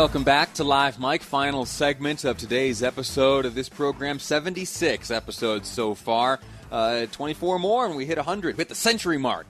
Welcome back to Live Mike, final segment of today's episode of this program. 76 episodes so far, uh, 24 more, and we hit 100, hit the century mark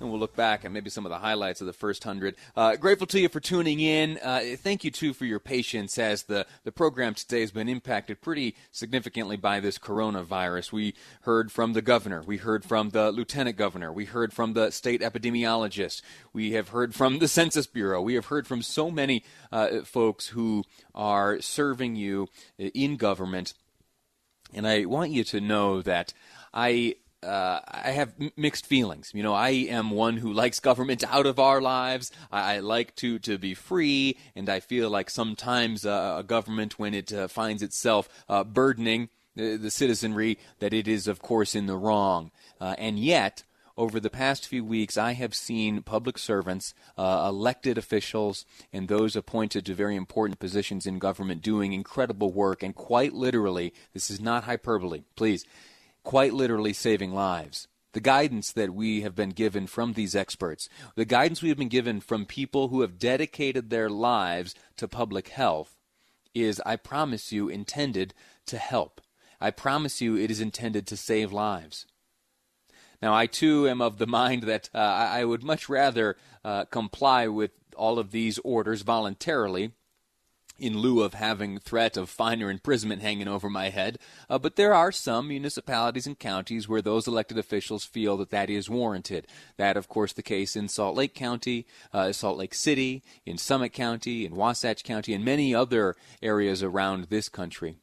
and we'll look back at maybe some of the highlights of the first hundred. Uh, grateful to you for tuning in. Uh, thank you too for your patience as the the program today has been impacted pretty significantly by this coronavirus. We heard from the governor, we heard from the lieutenant governor, we heard from the state epidemiologist, we have heard from the Census Bureau, we have heard from so many uh, folks who are serving you in government, and I want you to know that I uh, I have mixed feelings. You know, I am one who likes government out of our lives. I, I like to to be free, and I feel like sometimes uh, a government, when it uh, finds itself uh, burdening the, the, citizenry, that it is, of course, in the wrong. Uh, and yet, over the past few weeks, I have seen public servants, uh, elected officials, and those appointed to very important positions in government doing incredible work. And quite literally, this is not hyperbole, please quite literally saving lives. The guidance that we have been given from these experts, the guidance we have been given from people who have dedicated their lives to public health, is, I promise you, intended to help. I promise you, it is intended to save lives. Now, I too am of the mind that uh, I would much rather uh, comply with all of these orders voluntarily in lieu of having threat of fine or imprisonment hanging over my head. Uh, but there are some municipalities and counties where those elected officials feel that that is warranted. That, of course, the case in Salt Lake County, uh, Salt Lake City, in Summit County, in Wasatch County, and many other areas around this country.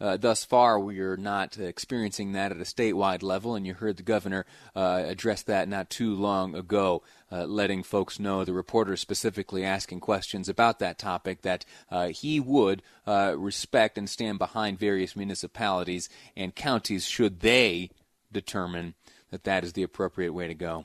Uh, thus far, we are not experiencing that at a statewide level, and you heard the governor uh, address that not too long ago, uh, letting folks know, the reporters specifically asking questions about that topic, that uh, he would uh, respect and stand behind various municipalities and counties should they determine that that is the appropriate way to go.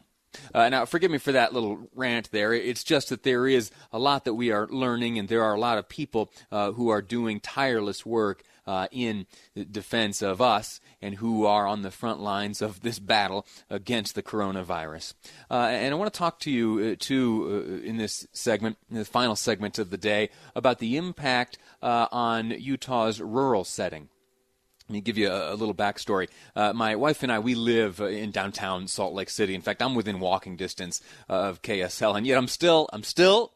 Uh, now, forgive me for that little rant there. It's just that there is a lot that we are learning, and there are a lot of people uh, who are doing tireless work uh, in defense of us and who are on the front lines of this battle against the coronavirus. Uh, and I want to talk to you, uh, too, uh, in this segment, in the final segment of the day, about the impact on Utah's rural setting. Let me give you a, a little backstory. Uh, my wife and I, we live in downtown Salt Lake City. In fact, I'm within walking distance of KSL, and yet I'm still, I'm still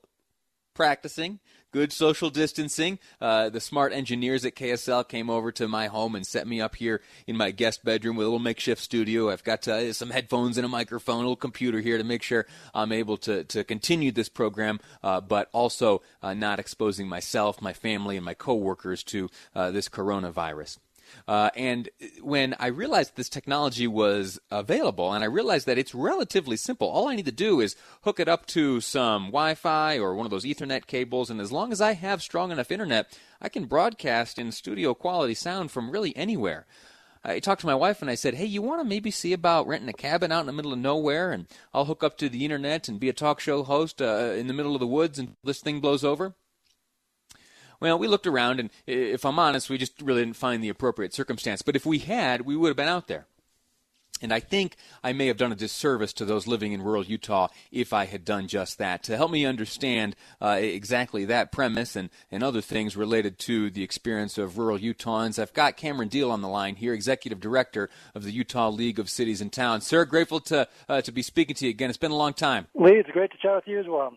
practicing good social distancing. Uh, the smart engineers at KSL came over to my home and set me up here in my guest bedroom with a little makeshift studio. I've got uh, some headphones and a microphone, a little computer here to make sure I'm able to, to continue this program, uh, but also uh, not exposing myself, my family, and my coworkers to uh, this coronavirus. Uh, and when I realized this technology was available, and I realized that it's relatively simple, all I need to do is hook it up to some Wi Fi or one of those Ethernet cables, and as long as I have strong enough internet, I can broadcast in studio quality sound from really anywhere. I talked to my wife and I said, Hey, you want to maybe see about renting a cabin out in the middle of nowhere? And I'll hook up to the internet and be a talk show host uh, in the middle of the woods and this thing blows over. Well, we looked around, and if I'm honest, we just really didn't find the appropriate circumstance. But if we had, we would have been out there. And I think I may have done a disservice to those living in rural Utah if I had done just that. To help me understand uh, exactly that premise and, and other things related to the experience of rural Utahns, I've got Cameron Diehl on the line here, Executive Director of the Utah League of Cities and Towns. Sir, grateful to, uh, to be speaking to you again. It's been a long time. Lee, it's great to chat with you as well.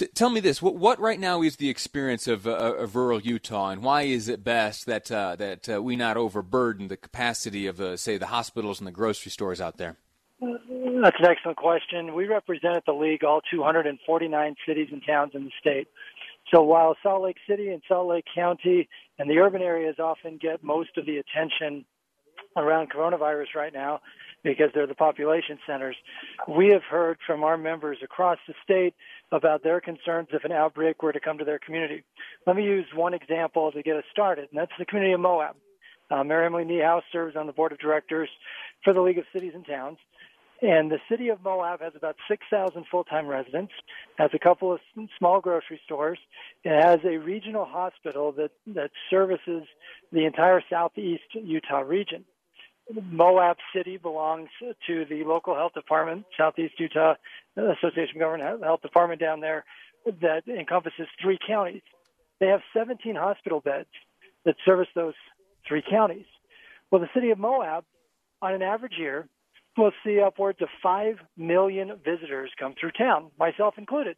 T- tell me this: what, what, right now is the experience of, uh, of rural Utah, and why is it best that uh, that uh, we not overburden the capacity of, say, the hospitals and the grocery stores out there? That's an excellent question. We represent at the league all 249 cities and towns in the state. So while Salt Lake City and Salt Lake County and the urban areas often get most of the attention around coronavirus right now, because they're the population centers. We have heard from our members across the state about their concerns if an outbreak were to come to their community. Let me use one example to get us started, and that's the community of Moab. Uh, Mayor Emily Niehaus serves on the board of directors for the League of Cities and Towns. And the city of Moab has about 6,000 full-time residents, has a couple of small grocery stores. It has a regional hospital that, that services the entire southeast Utah region. Moab City belongs to the local health department, Southeast Utah Association of Government Health Department down there that encompasses three counties. They have 17 hospital beds that service those three counties. Well, the city of Moab, on an average year, will see upwards of 5 million visitors come through town, myself included.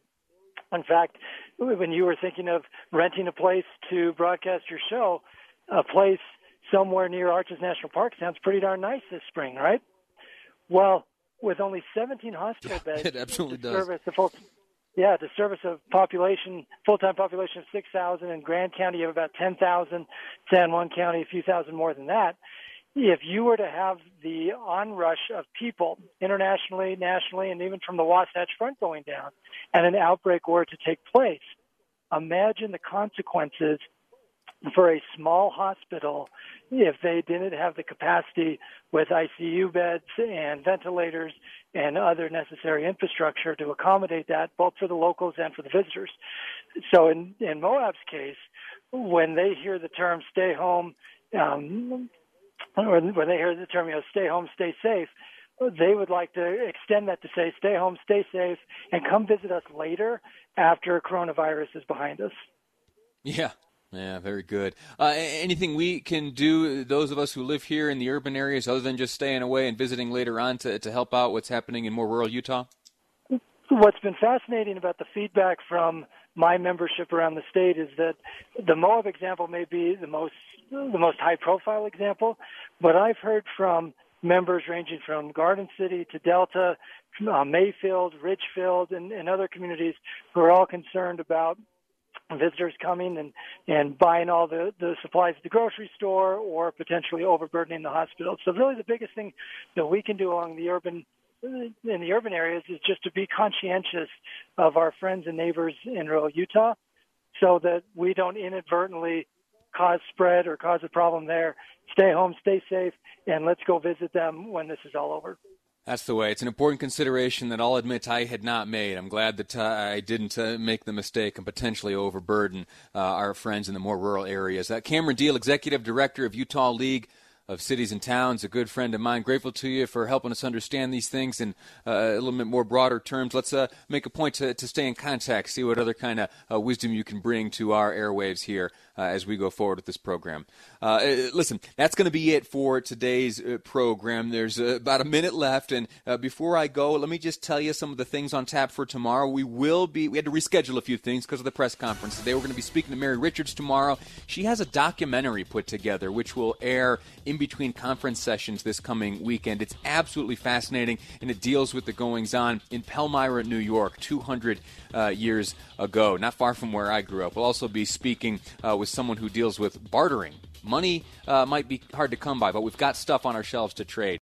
In fact, when you were thinking of renting a place to broadcast your show, a place somewhere near Arches National Park sounds pretty darn nice this spring, right? Well, with only 17 hospital yeah, beds it absolutely to does. service the full, yeah, to service a population, full-time population of 6,000. In Grand County, you have about 10,000. San Juan County, a few thousand more than that. If you were to have the onrush of people internationally, nationally, and even from the Wasatch Front going down, and an outbreak were to take place, imagine the consequences for a small hospital if they didn't have the capacity with ICU beds and ventilators and other necessary infrastructure to accommodate that, both for the locals and for the visitors. So in, in Moab's case, when they hear the term stay home, um, when, when they hear the term, you know, stay home, stay safe, they would like to extend that to say stay home, stay safe, and come visit us later after coronavirus is behind us. Yeah, yeah, very good. Uh, anything we can do, those of us who live here in the urban areas, other than just staying away and visiting later on to, to help out what's happening in more rural Utah? What's been fascinating about the feedback from my membership around the state is that the Moab example may be the most the most high profile example, but I've heard from members ranging from Garden City to Delta, uh, Mayfield, Richfield, and, and other communities who are all concerned about visitors coming and and buying all the the supplies at the grocery store or potentially overburdening the hospital. So really, the biggest thing that we can do along the urban in the urban areas is just to be conscientious of our friends and neighbors in rural Utah, so that we don't inadvertently cause spread or cause a problem there. Stay home, stay safe, and let's go visit them when this is all over. That's the way. It's an important consideration that I'll admit I had not made. I'm glad that uh, I didn't uh, make the mistake and potentially overburden uh, our friends in the more rural areas. Uh, Cameron Diehl, Executive Director of Utah League of Cities and Towns, a good friend of mine. Grateful to you for helping us understand these things in uh, a little bit more broader terms. Let's uh, make a point to, to stay in contact, see what other kind of wisdom you can bring to our airwaves here uh, as we go forward with this program. Uh, uh listen, that's going to be it for today's uh, program. There's uh, about a minute left, and before I go, let me just tell you some of the things on tap for tomorrow. We will be, we had to reschedule a few things because of the press conference today. We're going to be speaking to Mary Richards tomorrow. She has a documentary put together which will air in between conference sessions this coming weekend. It's absolutely fascinating, and it deals with the goings on in Palmyra, New York, 200 uh, years ago, not far from where I grew up. We'll also be speaking uh, with someone who deals with bartering. Money uh, might be hard to come by, but we've got stuff on our shelves to trade.